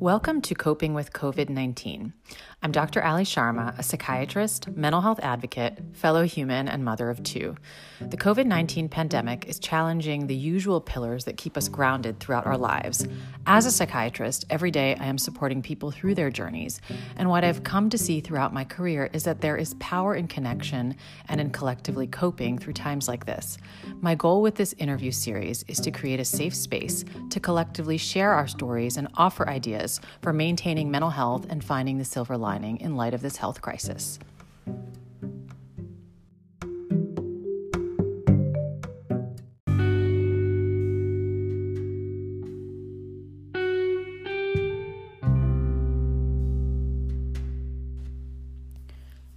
Welcome to Coping with COVID 19. I'm Dr. Ali Sharma, a psychiatrist, mental health advocate, fellow human, and mother of two. The COVID 19 pandemic is challenging the usual pillars that keep us grounded throughout our lives. As a psychiatrist, every day I am supporting people through their journeys, and what I've come to see throughout my career is that there is power in connection and in collectively coping through times like this. My goal with this interview series is to create a safe space to collectively share our stories and offer ideas for maintaining mental health and finding the silver lining in light of this health crisis.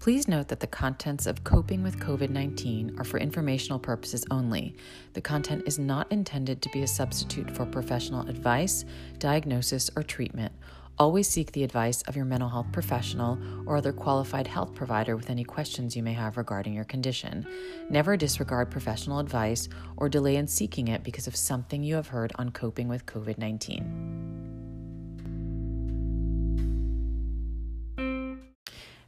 Please note that the contents of Coping with COVID 19 are for informational purposes only. The content is not intended to be a substitute for professional advice, diagnosis, or treatment. Always seek the advice of your mental health professional or other qualified health provider with any questions you may have regarding your condition. Never disregard professional advice or delay in seeking it because of something you have heard on coping with COVID 19.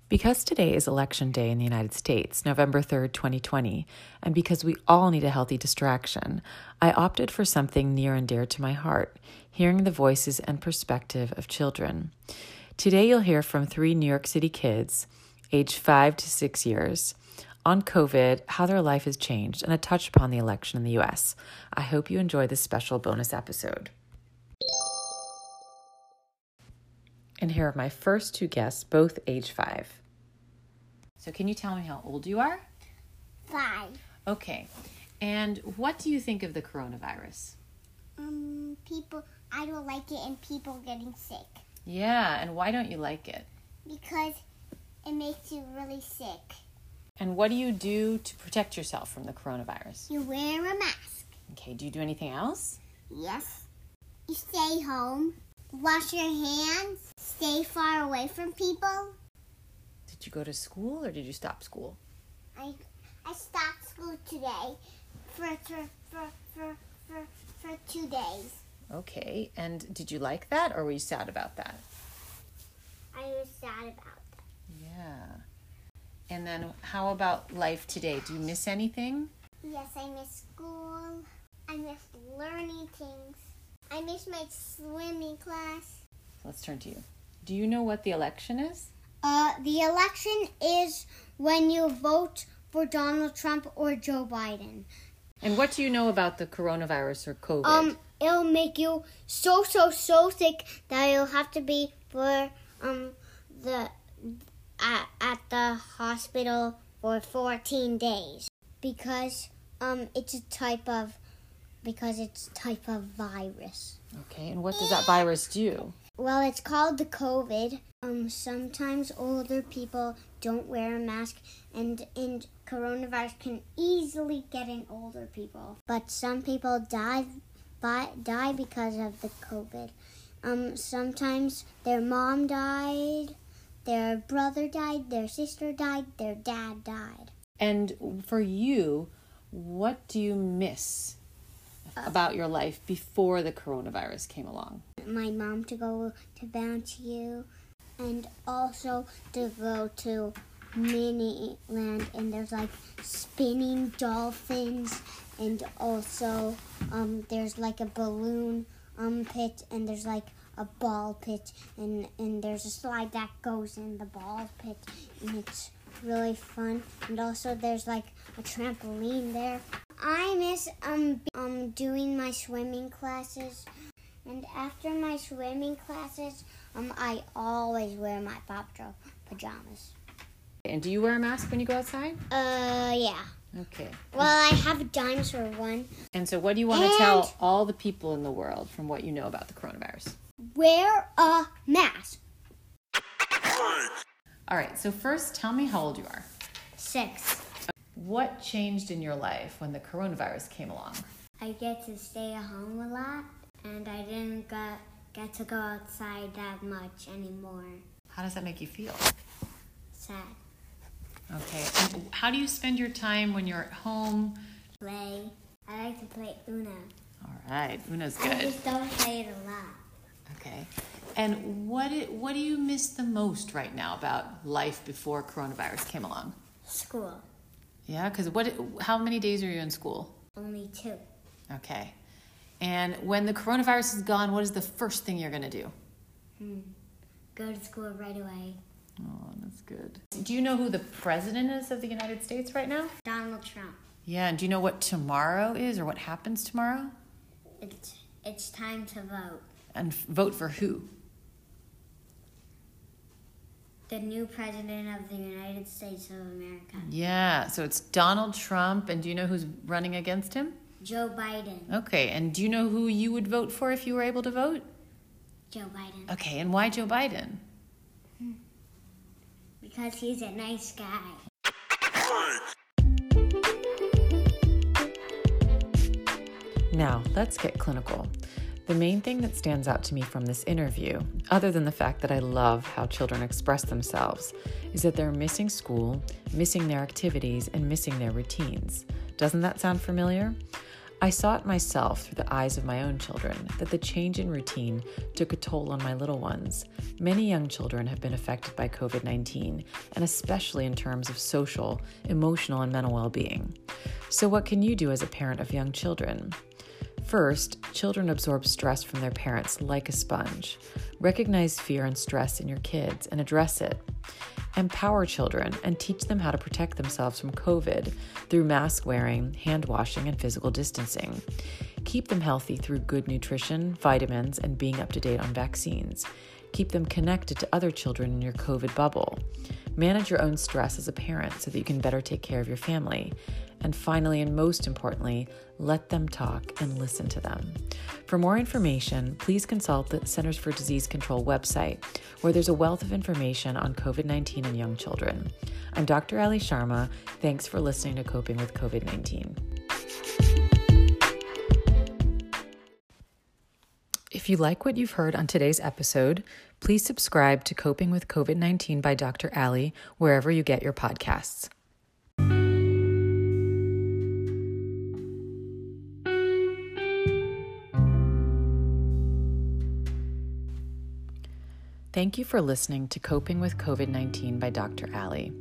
Because today is Election Day in the United States, November 3rd, 2020, and because we all need a healthy distraction, I opted for something near and dear to my heart hearing the voices and perspective of children. Today, you'll hear from three New York City kids, aged five to six years, on COVID, how their life has changed, and a touch upon the election in the US. I hope you enjoy this special bonus episode. And here are my first two guests, both age five. So, can you tell me how old you are? Five. Okay. And what do you think of the coronavirus? Um, people, I don't like it, and people getting sick Yeah, and why don't you like it? because it makes you really sick. And what do you do to protect yourself from the coronavirus? You wear a mask. Okay, do you do anything else? Yes. You stay home. Wash your hands. Stay far away from people. Did you go to school or did you stop school? I I stopped school today for for for for for, for two days. Okay, and did you like that or were you sad about that? I was sad about that. Yeah. And then how about life today? Do you miss anything? Yes, I miss school. I miss learning things. I miss my swimming class. Let's turn to you. Do you know what the election is? Uh, the election is when you vote for Donald Trump or Joe Biden. And what do you know about the coronavirus or COVID? Um, it'll make you so so so sick that you'll have to be for um the at, at the hospital for 14 days because um it's a type of because it's type of virus. okay, and what does that virus do? Well, it's called the COVID. Um, sometimes older people don't wear a mask, and and coronavirus can easily get in older people. But some people die, by, die because of the COVID. Um, sometimes their mom died, their brother died, their sister died, their dad died. And for you, what do you miss about your life before the coronavirus came along? my mom to go to Bounty U and also to go to Mini Land and there's like spinning dolphins and also um there's like a balloon um pit and there's like a ball pit and and there's a slide that goes in the ball pit and it's really fun and also there's like a trampoline there. I miss um um doing my swimming classes and after my swimming classes, um, I always wear my Paw Patrol pajamas. And do you wear a mask when you go outside? Uh, yeah. Okay. Well, I have a dinosaur one. And so, what do you want to tell all the people in the world from what you know about the coronavirus? Wear a mask. All right, so first, tell me how old you are. Six. What changed in your life when the coronavirus came along? I get to stay at home a lot, and I didn't get, get to go outside that much anymore. How does that make you feel? Sad. Okay. And how do you spend your time when you're at home? Play. I like to play Uno. All right, Uno's I good. just don't play it a lot. Okay. And what it, what do you miss the most right now about life before coronavirus came along? School. Yeah, because what? How many days are you in school? Only two. Okay. And when the coronavirus is gone, what is the first thing you're going to do? Hmm. Go to school right away. Oh, that's good. Do you know who the president is of the United States right now? Donald Trump. Yeah, and do you know what tomorrow is or what happens tomorrow? It's it's time to vote. And f- vote for who? The new president of the United States of America. Yeah, so it's Donald Trump, and do you know who's running against him? Joe Biden. Okay, and do you know who you would vote for if you were able to vote? Joe Biden. Okay, and why Joe Biden? Because he's a nice guy. Now, let's get clinical. The main thing that stands out to me from this interview, other than the fact that I love how children express themselves, is that they're missing school, missing their activities, and missing their routines. Doesn't that sound familiar? I saw it myself through the eyes of my own children that the change in routine took a toll on my little ones. Many young children have been affected by COVID 19, and especially in terms of social, emotional, and mental well being. So, what can you do as a parent of young children? First, children absorb stress from their parents like a sponge. Recognize fear and stress in your kids and address it. Empower children and teach them how to protect themselves from COVID through mask wearing, hand washing, and physical distancing. Keep them healthy through good nutrition, vitamins, and being up to date on vaccines. Keep them connected to other children in your COVID bubble. Manage your own stress as a parent so that you can better take care of your family. And finally, and most importantly, let them talk and listen to them. For more information, please consult the Centers for Disease Control website, where there's a wealth of information on COVID 19 and young children. I'm Dr. Ali Sharma. Thanks for listening to Coping with COVID 19. If you like what you've heard on today's episode, please subscribe to Coping with COVID 19 by Dr. Ali wherever you get your podcasts. Thank you for listening to Coping with COVID 19 by Dr. Ali.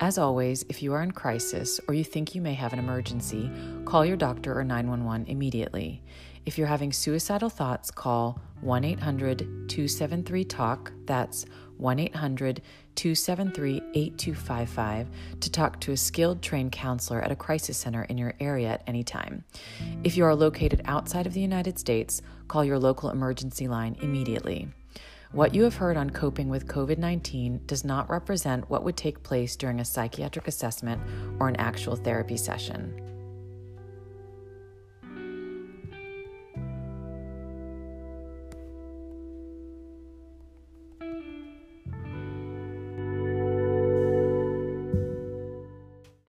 As always, if you are in crisis or you think you may have an emergency, call your doctor or 911 immediately. If you're having suicidal thoughts, call 1 800 273 TALK. That's 1 800 273 8255 to talk to a skilled trained counselor at a crisis center in your area at any time. If you are located outside of the United States, call your local emergency line immediately. What you have heard on coping with COVID 19 does not represent what would take place during a psychiatric assessment or an actual therapy session.